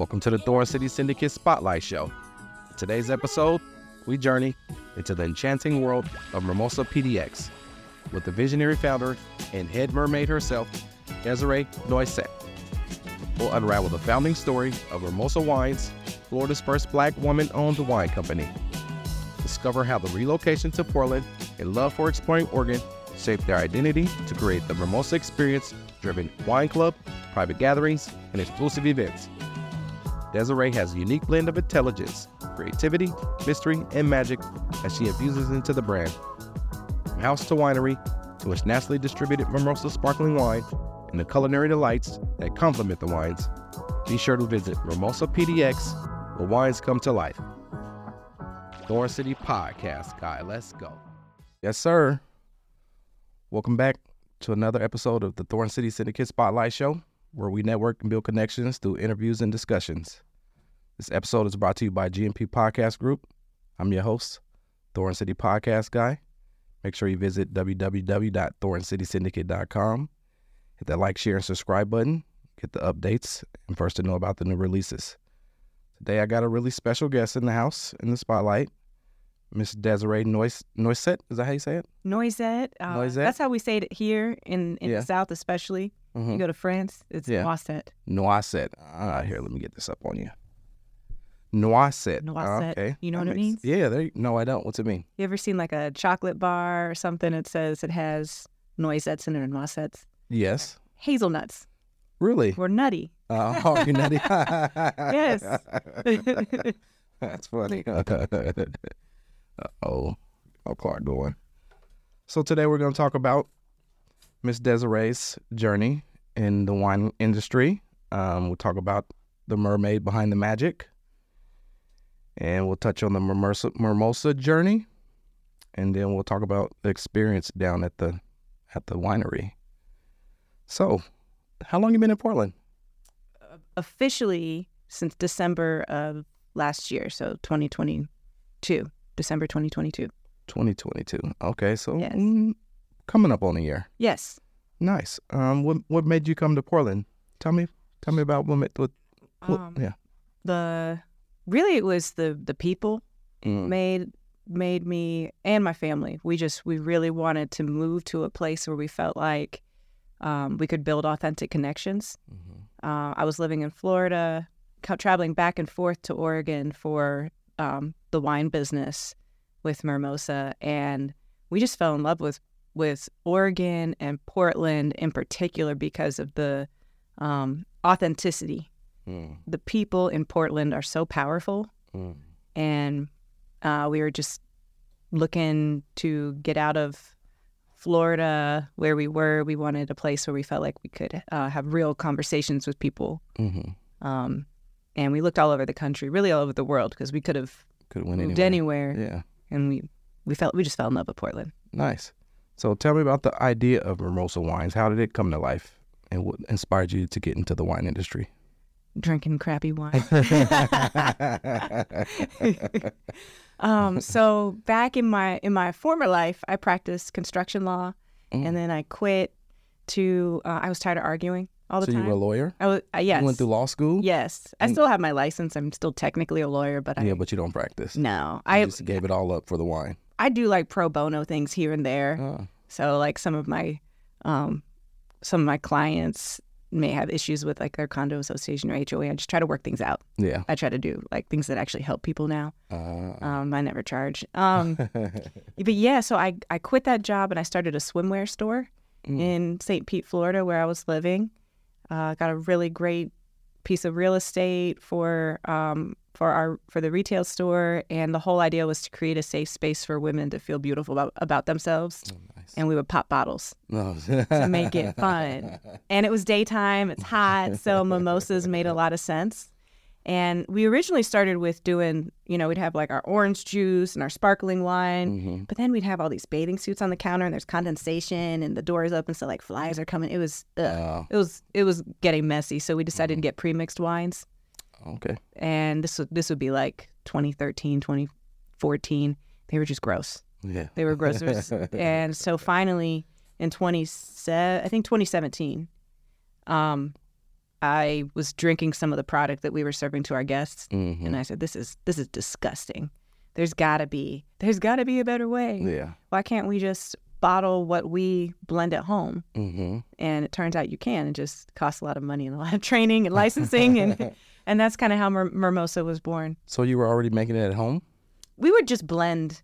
Welcome to the Thorn City Syndicate Spotlight Show. In today's episode, we journey into the enchanting world of Mermosa PDX with the visionary founder and head mermaid herself, Desiree Noisette. We'll unravel the founding story of Mermosa Wines, Florida's first black woman owned wine company. Discover how the relocation to Portland and love for exploring Oregon shaped their identity to create the Mermosa experience driven wine club, private gatherings, and exclusive events. Desiree has a unique blend of intelligence, creativity, mystery, and magic that she infuses into the brand. From house to winery to its nationally distributed Mermosa sparkling wine and the culinary delights that complement the wines, be sure to visit Mermosa PDX where wines come to life. Thorn City Podcast, guy. Let's go. Yes, sir. Welcome back to another episode of the Thorn City Syndicate Spotlight Show, where we network and build connections through interviews and discussions. This episode is brought to you by GMP Podcast Group. I'm your host, Thorn City Podcast Guy. Make sure you visit www.thorncitysyndicate.com. Hit that like, share, and subscribe button. Get the updates and first to know about the new releases. Today, I got a really special guest in the house in the spotlight, Miss Desiree Nois- Noisette. Is that how you say it? Noisette. Uh, Noisette? That's how we say it here in, in Yeah. the South, especially. Mm-hmm. You go to France, it's Yeah. Noisette. Noisette. Ah, here, let me get this up on you. Noisette. Noisette. Okay. You know That what it makes- means? Yeah. There. you- No, I don't. What's it mean? You ever seen like a chocolate bar or something? It says it has noisettes in it or noisettes. Yes. Hazelnuts. Really? We're nutty. Uh, oh, you're nutty. Yes. That's funny. oh, oh, Clark going. So today we're going to talk about Miss Desiree's journey in the wine industry. Um, we'll talk about the mermaid behind the magic, and we'll touch on the Mermosa, Mermosa journey, and then we'll talk about the experience down at the at the winery. So, how long you been in Portland? Officially since December of last year, so 2022, December 2022. 2022. Okay, so Yes. Coming up on a year. Yes. Nice. Um, what what made you come to Portland? Tell me, tell me about what. what, what Um, yeah. The really it was the the people Mm, made made me and my family. We just we really wanted to move to a place where we felt like um, we could build authentic connections. mhm. Uh, I was living in Florida, co- traveling back and forth to Oregon for um, the wine business with Mermosa, and we just fell in love with with Oregon and Portland in particular because of the um, authenticity. Mm, The people in Portland are so powerful mm, and uh, we were just looking to get out of Florida where we were. We wanted a place where we felt like we could uh, have real conversations with people. mhm. Um, and we looked all over the country, really all over the world, because we could have Could win moved anywhere. anywhere. Yeah. And we we felt we just fell in love with Portland. Nice. So tell me about the idea of Mermosa wines. How did it come to life, and what inspired you to get into the wine industry? Drinking crappy wine. um, so back in my in my former life, I practiced construction law, Mm. and then I quit. To uh, I was tired of arguing all the so time. So you were a lawyer. I was, uh, yes. You went through law school. Yes, I still have my license. I'm still technically a lawyer, but I Yeah, but you don't practice. no, You I just gave it all up for the wine. I do like pro bono things here and there. Oh, So like some of my um, some of my clients may have issues with like their condo association or HOA. I just try to work things out. yeah. I try to do like things that actually help people now. Uh, Um, I never charge. Um, but yeah, so I I quit that job and I started a swimwear store Mm. in St. Pete, Florida, where I was living. Uh, got a really great piece of real estate for um, for our for the retail store, and the whole idea was to create a safe space for women to feel beautiful about, about themselves. Oh, nice. And we would pop bottles No. to make it fun. And it was daytime, it's hot, so mimosas made a lot of sense. And we originally started with doing, you know, we'd have like our orange juice and our sparkling wine, Mhm. but then we'd have all these bathing suits on the counter and there's condensation and the doors open so like flies are coming. It was. Oh, it was it was getting messy, so we decided to get pre-mixed wines. Okay. And this would this would be like 2013, 2014. They were just gross. Yeah. They were gross. And so finally in 27, I think 2017, um, I was drinking some of the product that we were serving to our guests, Mm-hmm. and I said, "This is this is disgusting. There's got to be there's got to be a better way. Yeah. Why can't we just bottle what we blend at home?" Mm-hmm. And it turns out you can. It just costs a lot of money and a lot of training and licensing, and and that's kind of how Mer- Mermosa was born. So you were already making it at home? We would just blend.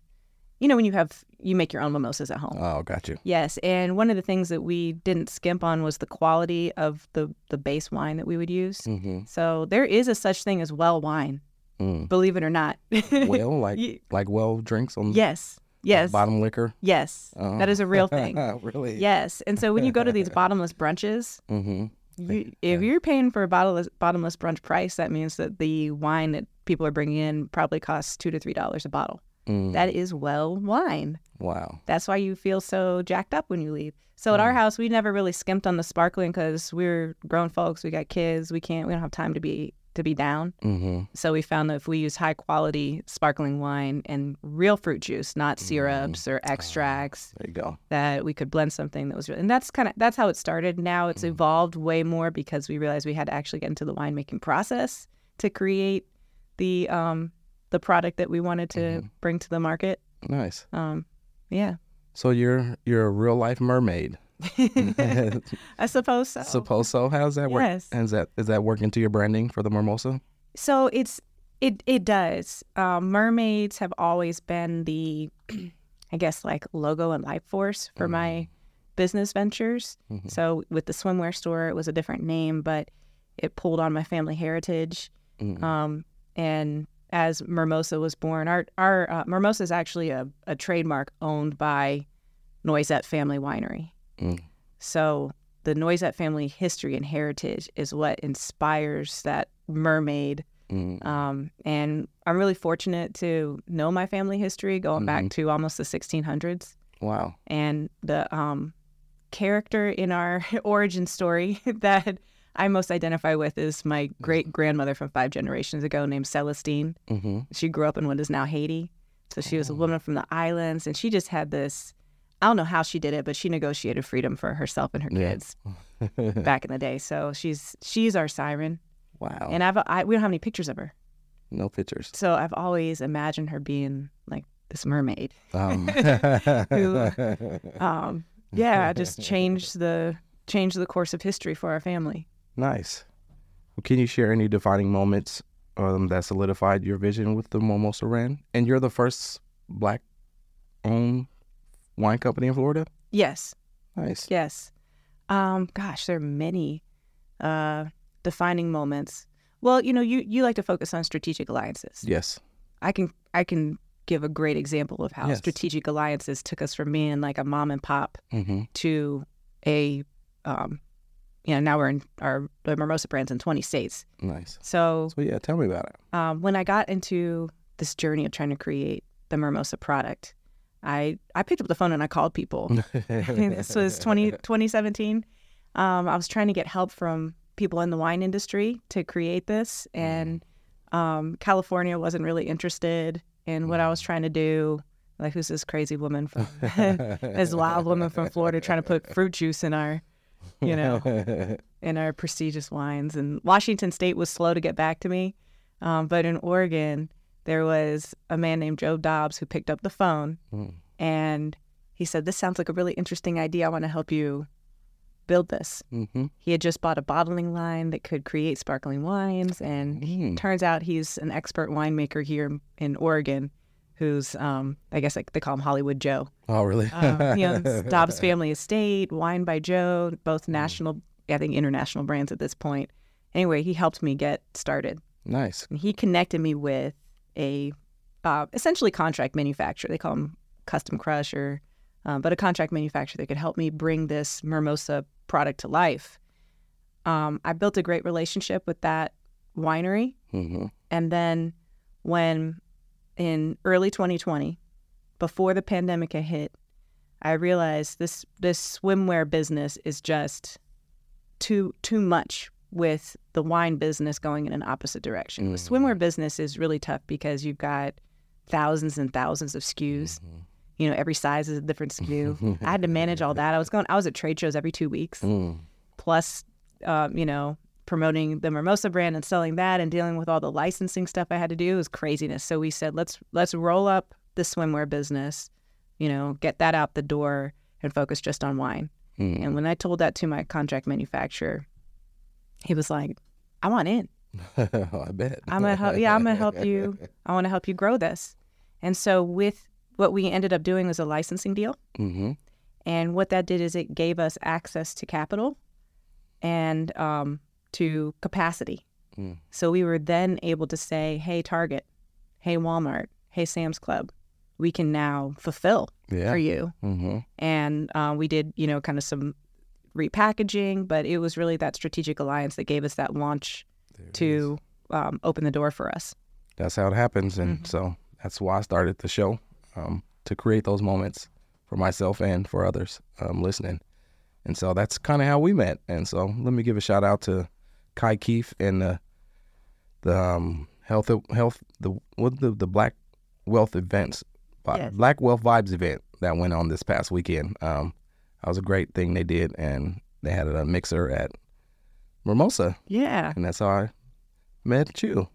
You know, when you have you make your own mimosas at home. Oh, got you. Yes, and one of the things that we didn't skimp on was the quality of the the base wine that we would use. Mm-hmm. So there is a such thing as well wine, Mm. believe it or not. Well, like Ye- like well drinks on yes, yes, bottom liquor. yes, Oh. that is a real thing. really? Yes, and so when you go to these bottomless brunches, Mm-hmm. You, if you're paying for a bottomless bottomless brunch price, that means that the wine that people are bringing in probably costs two to three dollars a bottle. Mm. That is well wine. wow. That's why you feel so jacked up when you leave. So at our house, we never really skimped on the sparkling because we're grown folks. We got kids. We can't. We don't have time to be to be down. Mm-hmm. So we found that if we use high quality sparkling wine and real fruit juice, not syrups or extracts, There you go. that we could blend something that was real. And that's kind of that's how it started. Now it's evolved way more because we realized we had to actually get into the winemaking process to create the um the product that we wanted to bring to the market. Nice. Um, yeah, So you're you're a real life mermaid. I suppose so. Suppose so. How's that work? Yes. Is that is that working to your branding for the Mermosa? So it's it it does. Um, mermaids have always been the, I guess, like logo and life force for my business ventures. Mhm. So with the swimwear store, it was a different name, but it pulled on my family heritage. Mm. Um, and as Mermosa was born, our our uh, Mermosa is actually a, a trademark owned by Noisette Family Winery. Mm. So the Noisette family history and heritage is what inspires that mermaid. Mm. Um, and I'm really fortunate to know my family history going back to almost the 1600s. Wow. And the um, character in our origin story that I most identify with is my great grandmother from five generations ago named Celestine. Mm-hmm. She grew up in what is now Haiti. So she was a woman from the islands, and she just had this. I don't know how she did it, but she negotiated freedom for herself and her Yeah. kids back in the day. So she's she's our siren, wow. and I've I, we don't have any pictures of her. no pictures. So I've always imagined her being like this mermaid. Um, Who- Um, yeah, just changed the changed the course of history for our family. nice. Can you share any defining moments um, that solidified your vision with the Mermosa brand? And you're the first black-owned wine company in Florida. Yes, Nice. yes. Um, gosh, there are many uh, defining moments. Well, you know, you you like to focus on strategic alliances. Yes. I can I can give a great example of how Yes. strategic alliances took us from being like a mom and pop Mm-hmm. to a um you know now we're in our the Mermosa brands in 20 states. Nice. So So yeah, tell me about it. um, when I got into this journey of trying to create the Mermosa product, I I picked up the phone and I called people. this was 20, 2017. Um, I was trying to get help from people in the wine industry to create this, and um, California wasn't really interested in what I was trying to do. Like, who's this crazy woman from this wild woman from Florida trying to put fruit juice in our, you know, in our prestigious wines? And Washington State was slow to get back to me, um, but in Oregon, there was a man named Joe Dobbs who picked up the phone Mm. and he said, This sounds like a really interesting idea. I want to help you build this. mm-hmm. He had just bought a bottling line that could create sparkling wines. And Mm. turns out he's an expert winemaker here in Oregon who's, um, I guess like they call him Hollywood Joe. Oh, really? Um, he owns Dobbs Family Estate, Wine by Joe, both national, I think international brands at this point. Anyway, he helped me get started. nice. And he connected me with a uh, essentially contract manufacturer. They call them custom crusher, um, but a contract manufacturer that could help me bring this Mermosa product to life. Um, I built a great relationship with that winery. Mm-hmm. And then when in early 2020, before the pandemic had hit, I realized this this swimwear business is just too too much with the wine business going in an opposite direction. The Mm. swimwear business is really tough because you've got thousands and thousands of SKUs. You know, every size is a different SKU. I had to manage all that. I was going I was at trade shows every 2 weeks Mm. plus um, you know promoting the Mermosa brand and selling that and dealing with all the licensing stuff I had to do was craziness. So we said, let's let's roll up the swimwear business, you know, get that out the door and focus just on wine. Mm. And when I told that to my contract manufacturer, he was like, I want in. I bet. I'm gonna help. Yeah, I'm gonna help you. I want to help you grow this. And so with what we ended up doing was a licensing deal. hmm And what that did is it gave us access to capital and um, to capacity. Mm. So we were then able to say, hey, Target, hey, Walmart, hey, Sam's Club, we can now fulfill Yeah. for you. hmm And uh, we did, you know, kind of some repackaging, but it was really that strategic alliance that gave us that launch to um, open the door for us. That's how it happens, and Mm-hmm. so that's why I started the show um, to create those moments for myself and for others um, listening. And so that's kind of how we met. And so let me give a shout out to Kai Keefe and the the um, health health the what the the Black Wealth events, Yes. Black Wealth Vibes event that went on this past weekend. Um, that was a great thing they did, and they had a mixer at Mermosa, Yeah. and that's how I met you.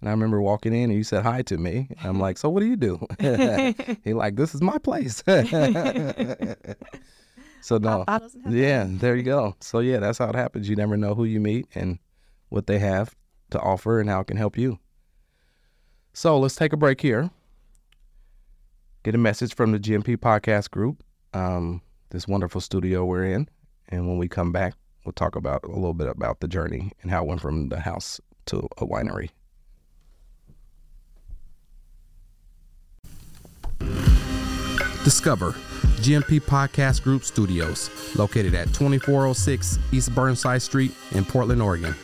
And I remember walking in and you said hi to me. And I'm like, so what do you do? he like, this is my place. so no, I have yeah, there you go. So yeah, that's how it happens. You never know who you meet and what they have to offer and how it can help you. So let's take a break here. Get a message from the GMP podcast group, um, this wonderful studio we're in. And when we come back, we'll talk about a little bit about the journey and how it went from the house to a winery. Discover GMP Podcast Group Studios, located at 2406 East Burnside Street in Portland, Oregon,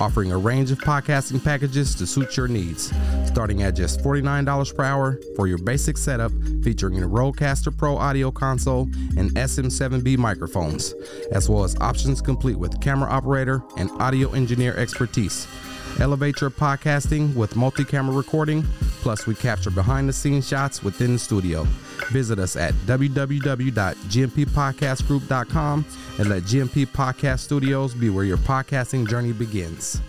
offering a range of podcasting packages to suit your needs, starting at just $49 per hour for your basic setup featuring a Rodecaster Pro audio console and SM7B microphones, as well as options complete with camera operator and audio engineer expertise. Elevate your podcasting with multi camera recording, plus, we capture behind the scenes shots within the studio. Visit us at www.gmpodcastgroup.com and let GMP Podcast Studios be where your podcasting journey begins.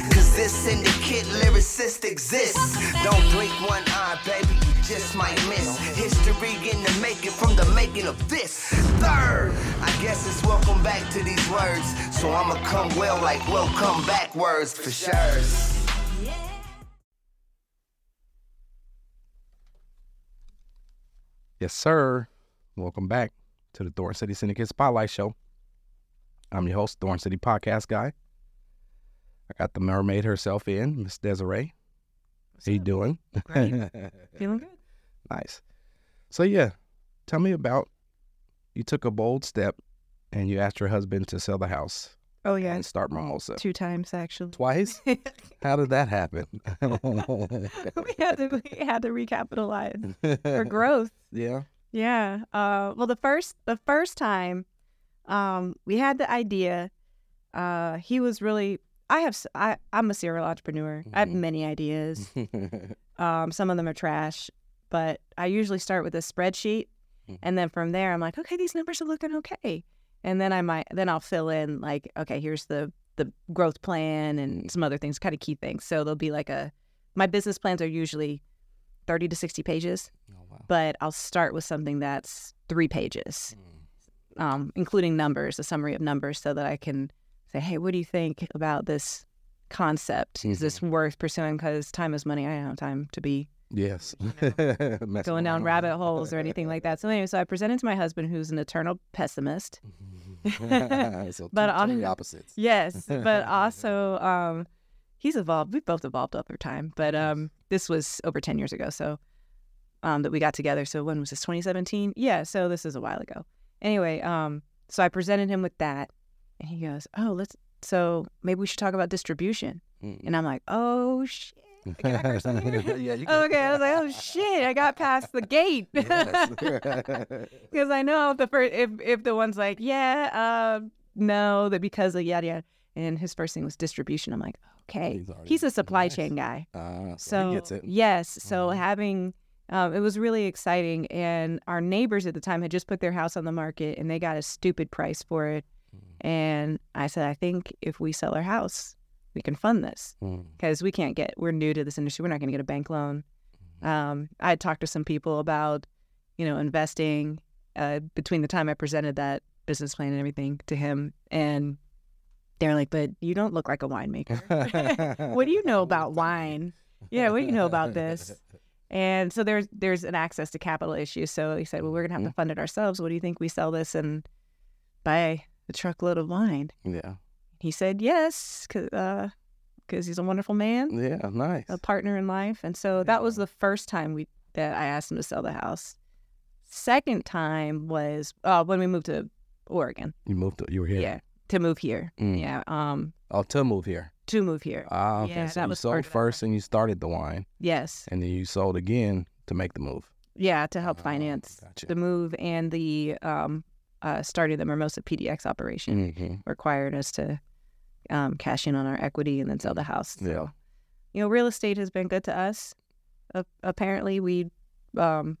Cause this syndicate lyricist exists. Don't blink one eye, baby, you just might miss. History in the making from the making of this. Third, I guess it's welcome back to these words. So I'ma come well like welcome for sure. Yes, sir. Welcome back to the Thorn City Syndicate Spotlight Show. I'm your host, Thorn City Podcast Guy. I got the mermaid herself in, Miss Desiree. How you doing? Great. Feeling good. nice. So yeah, tell me about you took a bold step and you asked your husband to sell the house Oh yeah, and start Mermosa. two times actually. Twice? How did that happen? we had to we had to recapitalize for growth. yeah. Yeah. Uh, well, the first the first time, um, we had the idea. Uh, he was really. I have. I I'm a serial entrepreneur. I have Mhm. many ideas. Um, some of them are trash, but I usually start with a spreadsheet, Mhm. and then from there, I'm like, okay, these numbers are looking okay, and then I might then I'll fill in like, okay, here's the the growth plan and some other things, kind of key things. So there'll be like a. My business plans are usually thirty to sixty pages oh, wow. but I'll start with something that's three pages, um, including numbers, a summary of numbers, so that I can say, hey, what do you think about this concept? Is this worth pursuing? Because time is money. I don't have time to be Yes. Messing going down rabbit holes or anything like that. So anyway, so I presented to my husband, who's an eternal pessimist. so But on- totally opposites. Yes, but also um, he's evolved. We've both evolved over time, but um, this was over ten years ago. So um, that we got together. So when was this? 2017. Yeah. So this is a while ago. Anyway, um, so I presented him with that, and he goes, "Oh, let's." So maybe we should talk about distribution. Mm. And I'm like, "Oh shit." I got first here. yeah, you Okay, I was like, "Oh shit!" I got past the gate because I know the first if if the one's like, "Yeah, uh, no," that because of yada yada, and his first thing was distribution. I'm like, "Okay, He's he's a supply nice. chain guy." Ah, so, So he gets it. yes, so Mhm. having um, it was really exciting, and our neighbors at the time had just put their house on the market, and they got a stupid price for it, And I said, I think if we sell our house, we can fund this Mm. because we can't get, we're new to this industry. We're not going to get a bank loan. Mm-hmm. Um, I had talked to some people about, you know, investing uh, between the time I presented that business plan and everything to him. And they're like, but you don't look like a winemaker. what do you know about wine? Yeah, what do you know about this? And so there's there's an access to capital issue. So he said, well, we're gonna have to fund it ourselves. What do you think we sell this and buy a truckload of wine? Yeah. He said yes, because uh, 'cause he's a wonderful man, Yeah. Nice. a partner in life. And so that was the first time we that I asked him to sell the house. Second time was uh, when we moved to Oregon. You moved. To, you were here. Yeah, to move here. Mm. Yeah, um, Oh, to move here. to move here. Ah, okay. Yeah, so that you was sold first, and you started the wine, Yes. and then you sold again to make the move. Yeah, to help Ah, finance gotcha. the move and the um, uh, starting the Mermosa PDX operation hmm required us to um, cash in on our equity and then sell the house. Yeah. You know, real estate has been good to us. Uh, apparently, we um,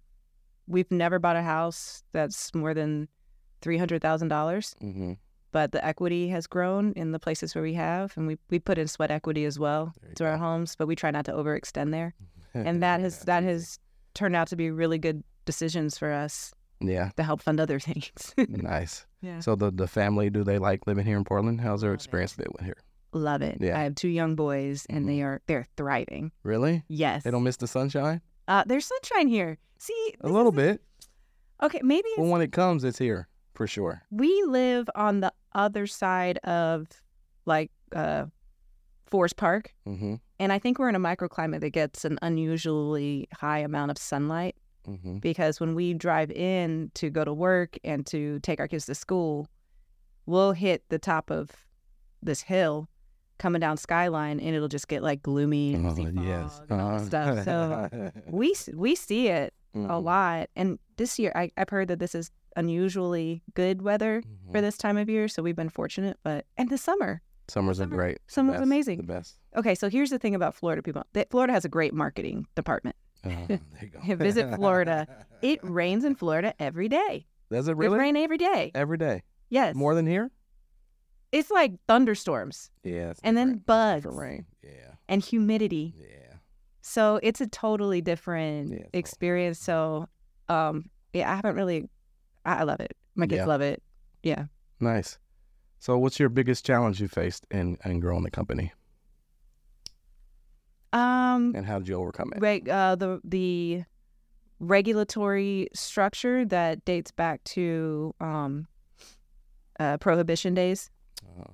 we've never bought a house that's more than three hundred thousand dollars, hmm but the equity has grown in the places where we have, and we we put in sweat equity as well to our homes, but we try not to overextend there, and that has that has turned out to be really good decisions for us Yeah. to help fund other things. Nice. yeah. So the the family, do they like living here in Portland? How's their Love it. experience been with here? Love it. Yeah. I have two young boys and Mhm. they are they're thriving. Really? Yes. They don't miss the sunshine? uh there's sunshine here. See A little bit. Okay, maybe Well, when it comes, it's here for sure. we live on the other side of like uh Forest Park. Mm-hmm. And I think we're in a microclimate that gets an unusually high amount of sunlight Mm-hmm. because when we drive in to go to work and to take our kids to school, we'll hit the top of this hill coming down Skyline and it'll just get like gloomy and Oh, yes. fog and all that stuff. So we we see it a Mhm. lot. And this year, I, I've heard that this is unusually good weather Mhm. for this time of year. So we've been fortunate. But and the summer, Summers are summer- great. The summer's best, amazing. The best. okay. So here's the thing about Florida people: that Florida has a great marketing department. Uh, there you go. Visit Florida. It rains in Florida every day. Does it It really? rain every day. Every day. Yes, More than here? It's like thunderstorms Yeah. And then different. It's different bugs. rain. Yeah. and humidity. Yeah. So it's a totally different Yeah, it's all- experience. So, um, yeah, I haven't really. I, I love it. My kids Yeah. love it. Yeah. Nice. So, what's your biggest challenge you faced in, in growing the company, Um, and how did you overcome it? reg, uh, the the regulatory structure that dates back to um, uh, prohibition days. Oh,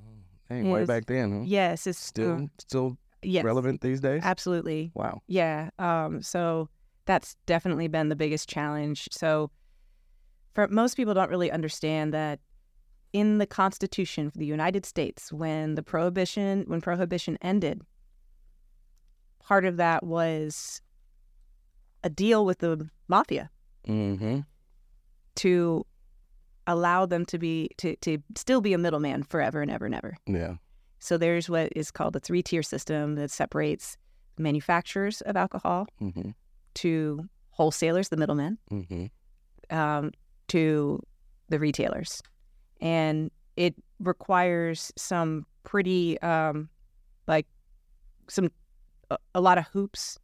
dang, way back then, huh? Yes, it's Still, uh, still yes, relevant these days. Absolutely. Wow. Yeah. Um, so that's definitely been the biggest challenge. So for most people don't really understand that in the Constitution for the United States, when the prohibition when prohibition ended, part of that was a deal with the mafia Mm-hmm. to allow them to be to, to still be a middleman forever and ever and ever. Yeah. So there's what is called a three tier system that separates manufacturers of alcohol Mm-hmm. to wholesalers, the middlemen, Mm-hmm. um, to the retailers. And it requires some pretty, um, like, some, a, a lot of hoops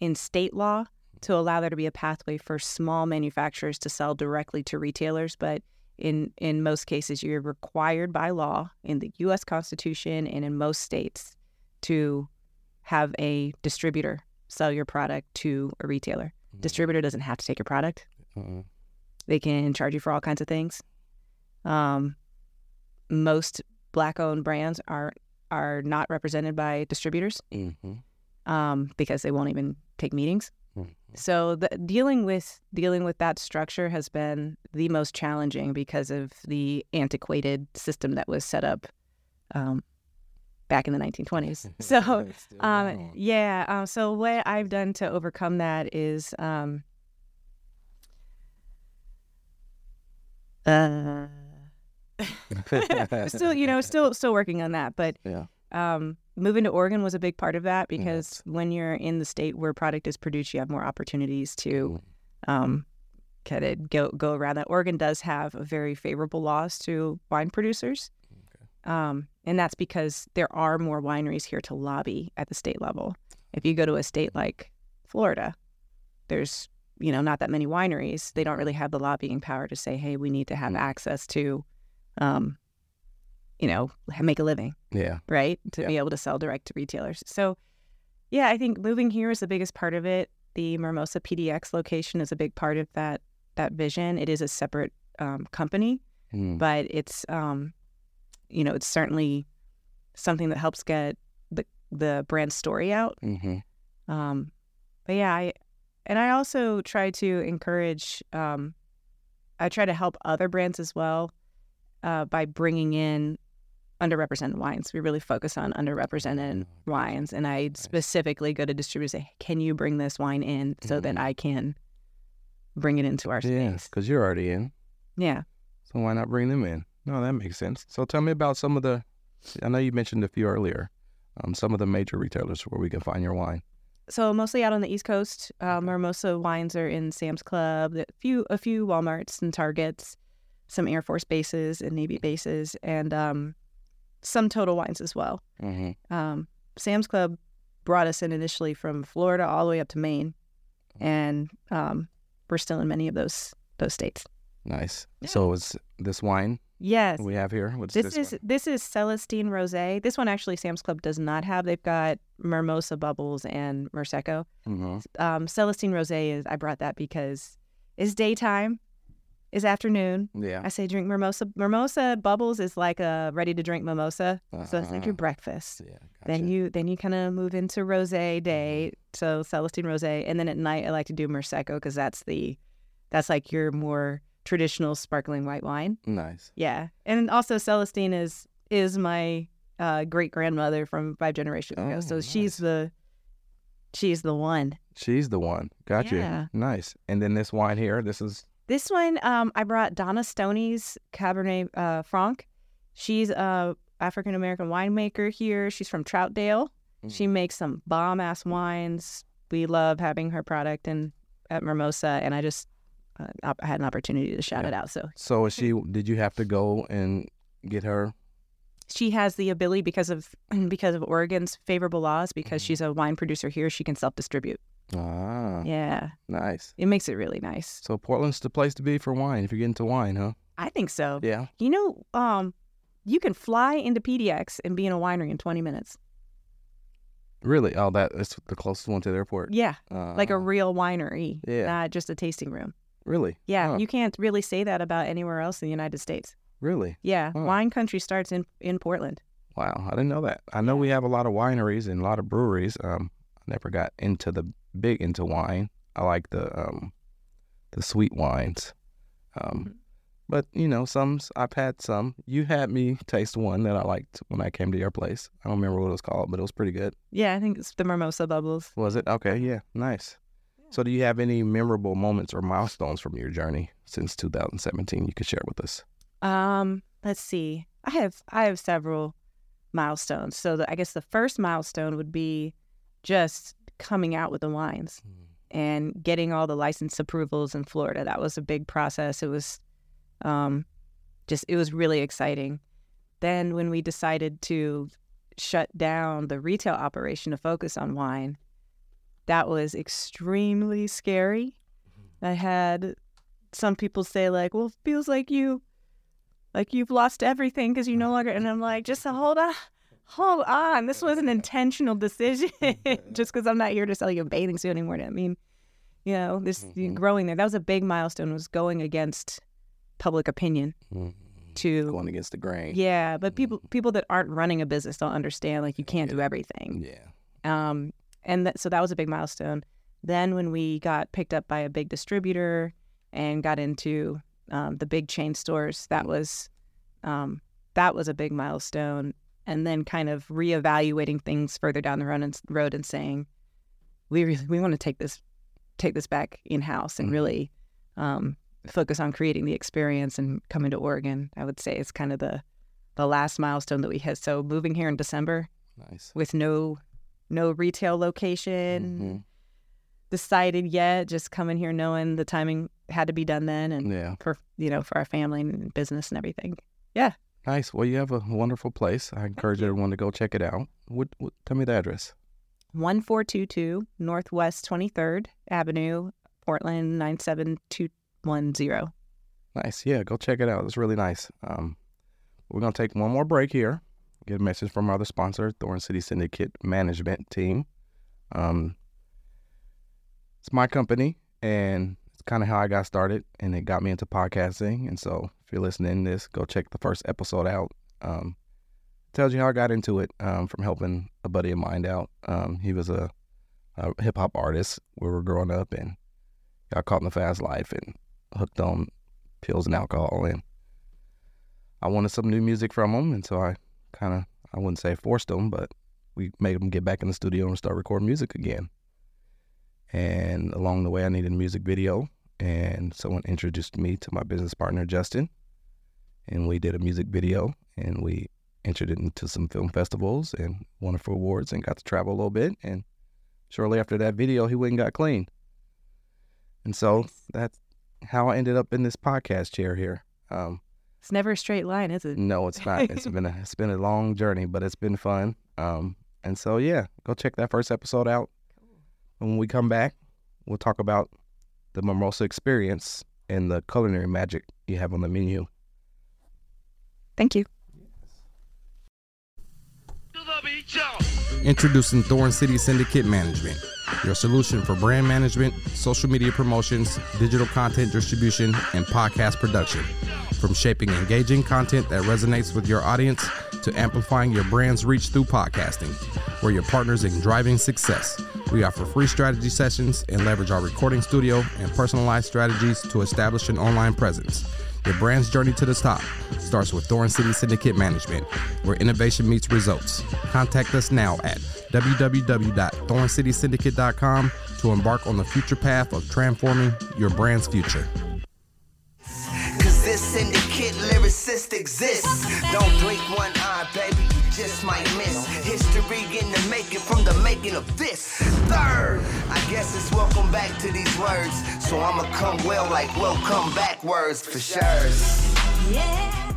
in state law to allow there to be a pathway for small manufacturers to sell directly to retailers. But in, in most cases, you're required by law in the U.S. Constitution and in most states to have a distributor sell your product to a retailer. Distributor doesn't have to take your product. Uh-uh. They can charge you for all kinds of things. Um, most black-owned brands are are not represented by distributors Mm-hmm. Um, because they won't even take meetings. Mhm. So the, dealing with dealing with that structure has been the most challenging because of the antiquated system that was set up um, back in the 1920s. So um, yeah. Um, so what I've done to overcome that is um, uh, still, you know, still still working on that. But Yeah. um, moving to Oregon was a big part of that Yes. because when you're in the state where product is produced, you have more opportunities to Mm. um, kind of go go around that. Oregon does have a very favorable laws to wine producers, um, and that's because there are more wineries here to lobby at the state level. If you go to a state like Florida, there's you know not that many wineries. They don't really have the lobbying power to say, "Hey, we need to have Mm. access to, um, you know, make a living." Yeah. right? To Yeah. be able to sell direct to retailers. So, yeah, I think moving here is the biggest part of it. The Mermosa PDX location is a big part of that that vision. It is a separate um, company, Mm. but it's um, you know it's certainly something that helps get the the brand story out. hmm Um, but yeah, I and I also try to encourage. Um, I try to help other brands as well uh, by bringing in underrepresented wines. We really focus on underrepresented Oh, wines, and I specifically go to distributors and say, "Can you bring this wine in so that Mhm. I can bring it into our space? Yeah, because you're already in. Yeah. So why not bring them in? No, that makes sense. So tell me about some of the. I know you mentioned a few earlier. Um, some of the major retailers where we can find your wine. So mostly out on the East Coast. Um, Mermosa wines are in Sam's Club, a few a few WalMarts and Targets, some Air Force bases and Navy bases, and um, some Total Wines as well. Mm-hmm. Um, Sam's Club brought us in initially from Florida all the way up to Maine, and um, we're still in many of those those states. Nice. Yeah. So is this wine Yes, we have here? What's this, this, is this is Celestine Rosé. This one actually Sam's Club does not have. They've got Mermosa Bubbles and Merseco. hmm Um, Celestine Rosé is I brought that because it's daytime, it's afternoon. Yeah. I say drink mimosa. Mermosa Bubbles is like a ready to drink mimosa, so it's like your Uh-huh. breakfast. Yeah. Then you then you kind of move into rosé day, so Celestine rosé, and then at night I like to do Merseco because that's the that's like your more traditional sparkling white wine. Nice. Yeah, and also Celestine is is my uh, great grandmother from five generations ago, Oh, so nice. she's the she's the one. She's the one. Got Yeah. you. Nice. And then this wine here. This is. This one, um, I brought Donna Stoney's Cabernet uh, Franc. She's a African American winemaker here. She's from Troutdale. She makes some bomb ass wines. We love having her product and at Mermosa, and I just uh, I had an opportunity to shout Yeah. it out. So So is she? Did you have to go and get her? she has the ability because of because of Oregon's favorable laws. Because Mhm. she's a wine producer here, she can self distribute. Ah, Yeah, nice. it makes it really nice. So Portland's the place to be for wine if you're getting to wine, huh? I think so. Yeah. You know, um, you can fly into PDX and be in a winery in 20 minutes. Really? Oh, that is the closest one to the airport. Yeah, like a Ah, real winery, Yeah. not just a tasting room. Really? Yeah, you can't really say that about anywhere else in the United States. Really? Yeah, wine country starts in in Portland. Wow, I didn't know that. I know we have a lot of wineries and a lot of breweries. Um, I never got into the big into wine. I like the um, the sweet wines. Um, Mhm. but you know, some I've had some. You had me taste one that I liked when I came to your place. I don't remember what it was called, but it was pretty good. Yeah, I think it's the Mermosa bubbles. Was it? Okay, yeah, nice. So, do you have any memorable moments or milestones from your journey since 2017 you could share with us? Um, let's see. I have I have several milestones. So the, I guess the first milestone would be just coming out with the wines. and getting all the license approvals in Florida. That was a big process. It was um, just, it was really exciting. Then, when we decided to shut down the retail operation to focus on wine, that was extremely scary. I had some people say, like, well, it feels like you, like you've lost everything because you no longer, and I'm like, just hold on. Hold on. This was an intentional decision. Just because I'm not here to sell you a bathing suit anymore. I mean, you know, this Mhm. growing there. That was a big milestone. Was going against public opinion to Going against the grain. yeah. But people people that aren't running a business don't understand. Like you can't do everything. Yeah. Um, and that, so that was a big milestone. Then when we got picked up by a big distributor and got into um, the big chain stores, that was um, that was a big milestone. And then kind of reevaluating things further down the road and, road and saying, we really, we want to take this take this back in house and Mhm. really um, focus on creating the experience and coming to Oregon. I would say it's kind of the the last milestone that we hit. So moving here in December Nice. with no no retail location Mhm. decided yet just coming here knowing the timing had to be done then, and Yeah. for you know for our family and business and everything. Nice. Well, you have a wonderful place. I encourage everyone to go check it out. What, what, tell me the address. One four two two Northwest Twenty Third Avenue, Portland nine seven two one zero. Nice. Yeah, go check it out. It's really nice. Um, we're going to take one more break here. Get a message from our other sponsor, Thorn City Syndicate Management Team. Um, it's my company, and kind of how I got started, and it got me into podcasting. And so, if you're listening to this, go check the first episode out. Um, tells you how I got into it um, from helping a buddy of mine out. Um, he was a, a hip hop artist. We were growing up, and got caught in the fast life and hooked on pills and alcohol and I wanted some new music from him and so I kind of I wouldn't say forced him but we made him get back in the studio and start recording music again and along the way I needed a music video and someone introduced me to my business partner Justin and we did a music video and we entered it into some film festivals and won a few awards and got to travel a little bit and shortly after that video he went and got clean and so that's how I ended up in this podcast chair here. Um, It's never a straight line, is it? no, it's not. It's been a it's been a long journey, but it's been fun. Um, and so yeah, go check that first episode out. When we come back, we'll talk about the Mermosa experience and the culinary magic you have on the menu. Thank you. Introducing Thorn City Syndicate Management, your solution for brand management, social media promotions, digital content distribution, and podcast production. From shaping engaging content that resonates with your audience to amplifying your brand's reach through podcasting, we're your partners in driving success. We offer free strategy sessions and leverage our recording studio and personalized strategies to establish an online presence. Your brand's journey to the top starts with Thorn City Syndicate Management, where innovation meets results. Contact us now at www.thorncitysyndicate.com to embark on the future path of transforming your brand's future. This syndicate lyricist exists. Don't blink one eye, baby, just might miss. History in the making from the making of this. Third, I guess it's welcome back to these words. So I'ma come well like welcome back backwards for sure. Yeah.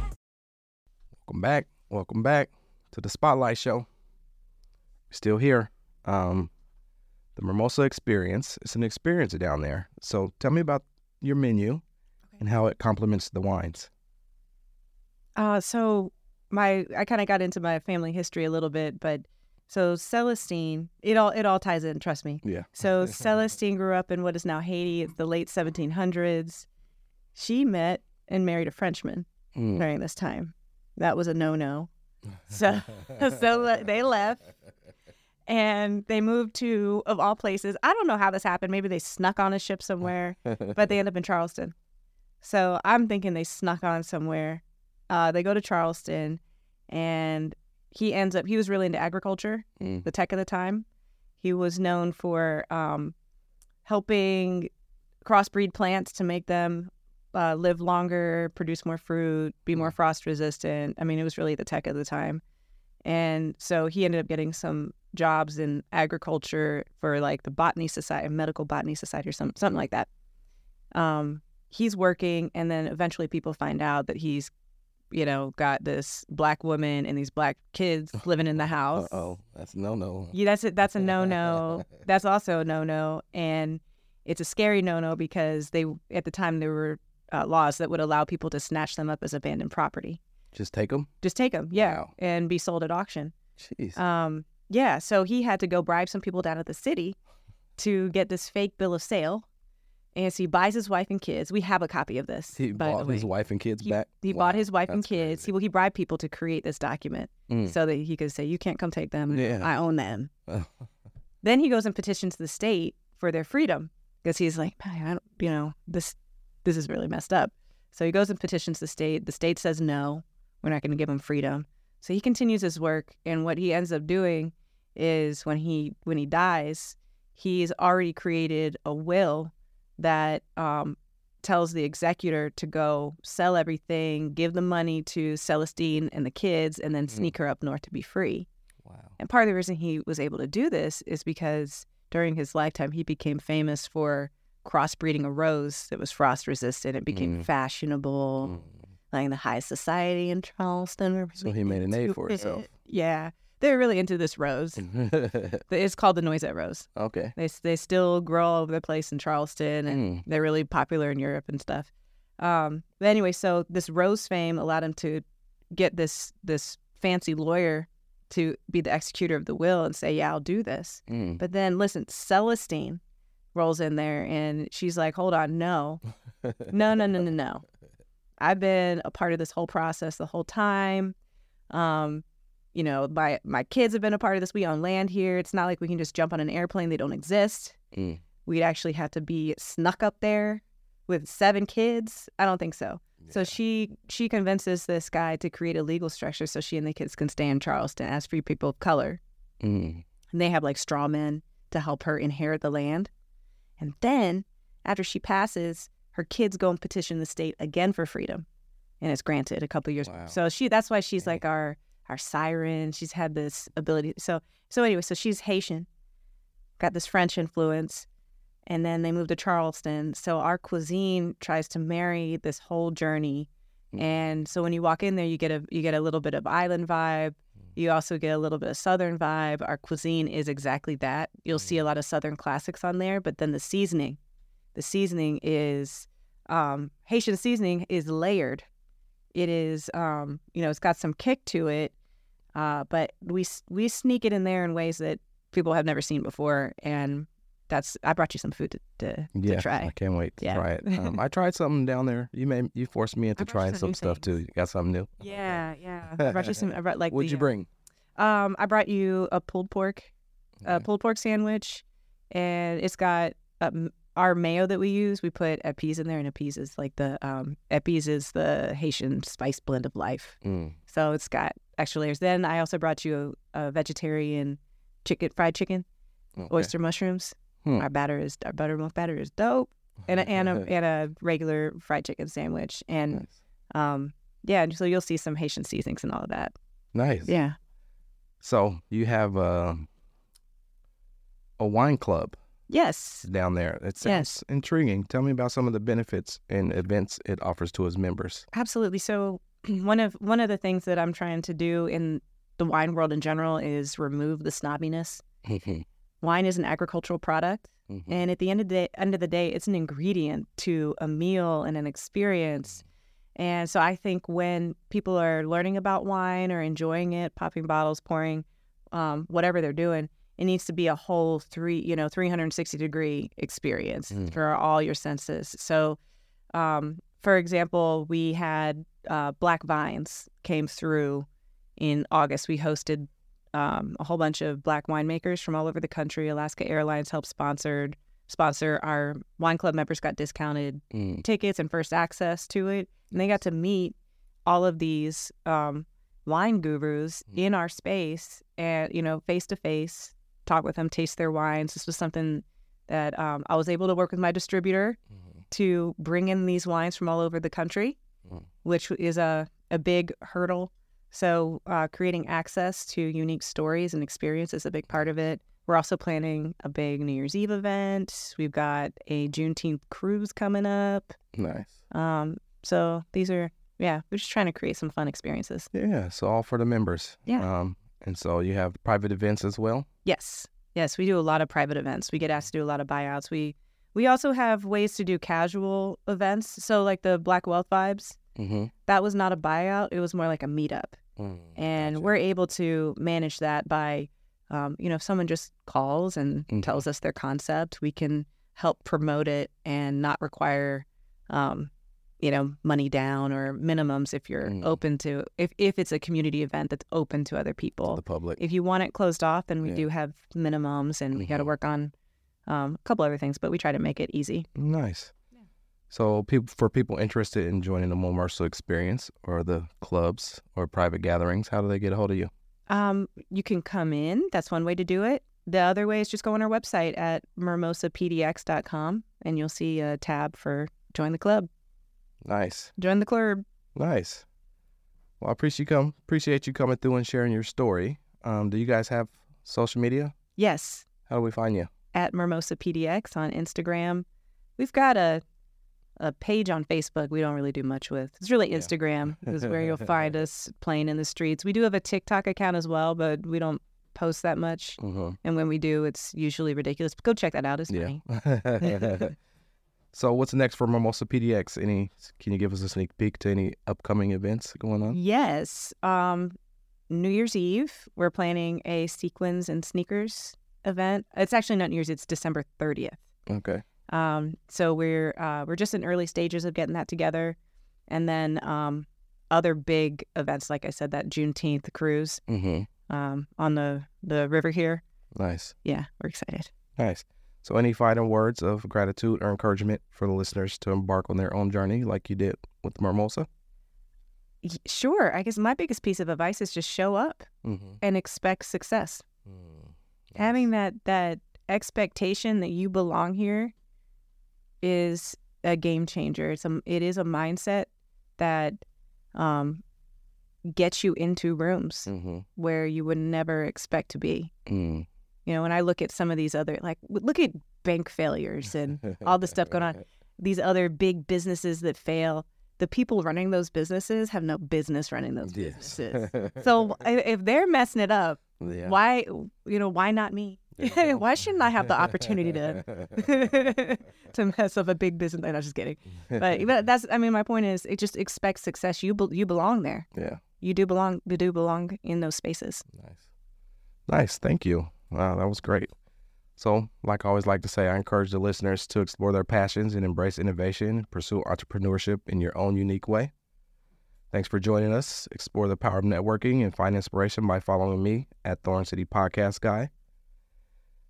Welcome back. Welcome back to the Spotlight Show. Still here. Um, the Mermosa Experience. It's an experience down there. So tell me about your menu and how it complements the wines. Uh, so my I kind of got into my family history a little bit, but so Celestine, it all it all ties in. Trust me. Yeah. So Celestine grew up in what is now Haiti. It's the late 1700s. She met and married a Frenchman Mm. during this time. That was a no-no. So so they left and they moved to of all places. I don't know how this happened. Maybe they snuck on a ship somewhere, but they end up in Charleston. So I'm thinking they snuck on somewhere. Uh, they go to Charleston, and he ends up. He was really into agriculture, Mm. the tech of the time. He was known for um, helping crossbreed plants to make them uh, live longer, produce more fruit, be more frost resistant. I mean, it was really the tech of the time. And so he ended up getting some jobs in agriculture for like the botany society, medical botany society, or some, something like that. Um, he's working, and then eventually people find out that he's, you know, got this black woman and these black kids living in the house. oh, that's no no. Yeah, that's a, that's a no no. that's also a no no, and it's a scary no no because they at the time there were uh, laws that would allow people to snatch them up as abandoned property. Just take them. Just take them, yeah, Wow. and be sold at auction. Jeez. Um, yeah, so he had to go bribe some people down at the city to get this fake bill of sale, and so he buys his wife and kids. We have a copy of this. he bought his wife and kids He, back. he Wow, bought his wife and kids. crazy. He well, he bribed people to create this document Mm. so that he could say, "You can't come take them. Yeah. I own them." Then he goes and petitions the state for their freedom because he's like, I don't, you know, this this is really messed up. So he goes and petitions the state. The state says no, we're not going to give him freedom. So he continues his work, and what he ends up doing is when he when he dies, he's already created a will that um, tells the executor to go sell everything, give the money to Celestine and the kids, and then Mm. sneak her up north to be free. wow. And part of the reason he was able to do this is because during his lifetime, he became famous for crossbreeding a rose that was frost resistant. It became Mm. fashionable, like in the high society in Charleston. So he made a name for himself. Yeah, they're really into this rose. It's called the Noisette rose. okay. They they still grow all over the place in Charleston, and Mm. they're really popular in Europe and stuff. Um, but anyway, so this rose fame allowed him to get this this fancy lawyer to be the executor of the will and say, "Yeah, I'll do this." Mm. But then listen, Celestine rolls in there, and she's like, "Hold on, no, no, no, no, no, no. I've been a part of this whole process the whole time. Um, you know, my my kids have been a part of this. We own land here. It's not like we can just jump on an airplane. They don't exist. Mm. We'd actually have to be snuck up there with seven kids. I don't think so. So she she convinces this guy to create a legal structure so she and the kids can stay in Charleston as free people of color. Mm. And they have like straw men to help her inherit the land. And then after she passes, her kids go and petition the state again for freedom. And it's granted a couple years. Wow. So she that's why she's Dang. like our our siren. She's had this ability. So so anyway, so she's Haitian, got this French influence, and then they moved to Charleston. So our cuisine tries to marry this whole journey. Mm. And so when you walk in there, you get a you get a little bit of island vibe. You also get a little bit of southern vibe. Our cuisine is exactly that. You'll see a lot of southern classics on there, but then the seasoning, the seasoning is um, Haitian seasoning is layered. It is um, you know it's got some kick to it, uh, but we we sneak it in there in ways that people have never seen before, and that's I brought you some food to to, Yeah, to try. I can't wait to Yeah. try it. Um, I tried something down there. You made you forced me into trying some some stuff too. You got something new? Yeah, yeah. I brought you some. I brought like What'd the, you bring? Um, I brought you a pulled pork, a pulled pork sandwich, and it's got um, our mayo that we use. We put epis in there, and epis is like the um, epis is the Haitian spice blend of life. Mm. So it's got extra layers. Then I also brought you a, a vegetarian chicken, fried chicken, Okay. oyster mushrooms. Hmm. Our batter is our buttermilk batter is dope, and a, and a and a regular fried chicken sandwich, and nice. um, yeah. So you'll see some Haitian seasonings and all of that. nice. Yeah. So you have uh, a wine club Yes. down there. It sounds Yes. intriguing. Tell me about some of the benefits and events it offers to its members. Absolutely. So one of one of the things that I'm trying to do in the wine world in general is remove the snobbiness. Wine is an agricultural product, Mhm. and at the end of the day, end of the day, it's an ingredient to a meal and an experience. And so I think when people are learning about wine or enjoying it, popping bottles, pouring, um, whatever they're doing, it needs to be a whole three, you know, 360 degree experience Mm. for all your senses. So, um, for example, we had uh, Black Vines came through in August. We hosted um, a whole bunch of black winemakers from all over the country. Alaska Airlines helped sponsored sponsor our wine club members got discounted Mm. tickets and first access to it, and they got to meet all of these um, wine gurus Mm. in our space and you know face to face, talk with them, taste their wines. This was something that um, I was able to work with my distributor Mhm. to bring in these wines from all over the country, Mm. which is a, a big hurdle. So, uh, creating access to unique stories and experience is a big part of it. We're also planning a big New Year's Eve event. We've got a Juneteenth cruise coming up. Nice. Um, so these are, yeah, we're just trying to create some fun experiences. Yeah. So all for the members. Yeah. Um, and so you have private events as well. Yes, yes, we do a lot of private events. We get asked to do a lot of buyouts. We we also have ways to do casual events. So like the Black Wealth Vibes, Mm-hmm. that was not a buyout. It was more like a meetup. and we're able to manage that by um, you know if someone just calls and Mhm. tells us their concept we can help promote it and not require um, you know money down or minimums if you're Mm. open to if, if it's a community event that's open to other to people the public. if you want it closed off then we Yeah. do have minimums and we got to work on um, a couple other things but we try to make it easy Nice. So, people for people interested in joining the Mermosa experience or the clubs or private gatherings, how do they get a hold of you? Um, you can come in. That's one way to do it. The other way is just go on our website at mermosapdx.com and you'll see a tab for join the club. Nice, Join the club. nice. Well, I appreciate you come. Appreciate you coming through and sharing your story. Um, do you guys have social media? Yes, How do we find you? at Mermosa PDX on Instagram, we've got a a page on Facebook we don't really do much with. It's really Yeah. Instagram is where you'll find us playing in the streets. We do have a TikTok account as well, but we don't post that much. hmm And when we do, it's usually ridiculous. But go check that out. It's Yeah. funny. so what's next for Mermosa PDX? Any? Can you give us a sneak peek to any upcoming events going on? Yes. Um, New Year's Eve, we're planning a sequins and sneakers event. It's actually not New Year's, it's December 30th. Okay. Um, so we're uh, we're just in early stages of getting that together, and then um, other big events, like I said, that Juneteenth cruise Mm-hmm. um, on the the river here. Nice. Yeah, we're excited. Nice. So, any final words of gratitude or encouragement for the listeners to embark on their own journey, like you did with Mermosa? Y- Sure, I guess my biggest piece of advice is just show up Mm-hmm. and expect success. Having that that expectation that you belong here is a game changer. It's a it is a mindset that um, gets you into rooms Mm-hmm. where you would never expect to be. Mm. You know, when I look at some of these other, like, look at bank failures and all the stuff going on. These other big businesses that fail, the people running those businesses have no business running those Yes. businesses. So if they're messing it up, yeah. why, you know, why not me? Why shouldn't I have the opportunity to to mess up a big business? I'm just kidding. But, but that's, I mean, my point is, it just expect success. You be, you belong there. yeah. You do belong. You do belong in those spaces. Nice. Nice. Thank you. Wow, that was great. So, like I always like to say, I encourage the listeners to explore their passions and embrace innovation, pursue entrepreneurship in your own unique way. Thanks for joining us. Explore the power of networking and find inspiration by following me at Thorn City Podcast Guy.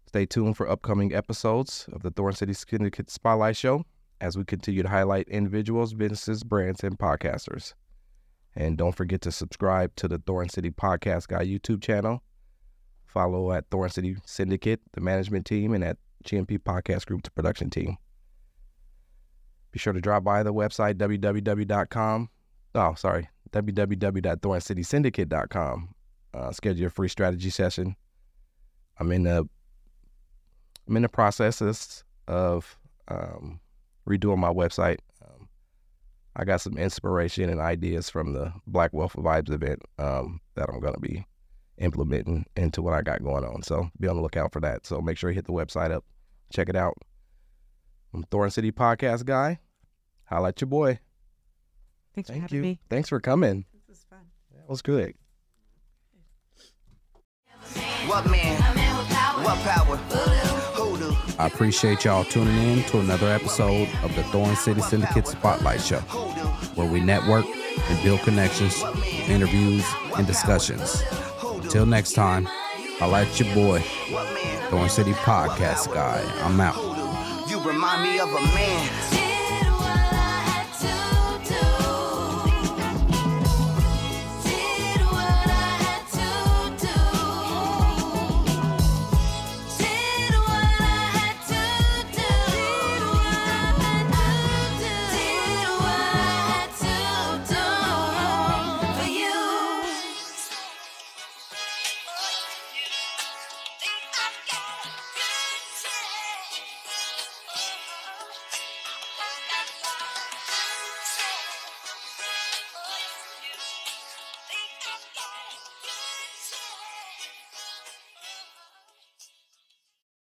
Stay tuned for upcoming episodes of the Thorn City Syndicate Spotlight Show as we continue to highlight individuals, businesses, brands, and podcasters. And don't forget to subscribe to the Thorn City Podcast Guy YouTube channel. Follow at Thorn City Syndicate, the management team, and at GMP Podcast Group, the production team. Be sure to drop by the website www.com. Oh, sorry, www.thorncitysyndicate.com. Uh, schedule your free strategy session. I'm in the I'm in the processes of um, redoing my website. Um, I got some inspiration and ideas from the Black Wealth Vibes event um, that I'm going to be implementing into what I got going on. So be on the lookout for that. So make sure you hit the website up, check it out. I'm Thorn City Podcast Guy. Holla at your boy. Thanks for Thank having you. me. Thanks for coming. This was fun. That was good. What man? What power? I appreciate y'all tuning in to another episode of the Thorn City Syndicate Spotlight Show, where we network and build connections, interviews, and discussions. Till next time, I like your boy? Thorn City Podcast Guy. I'm out. You remind me of a man.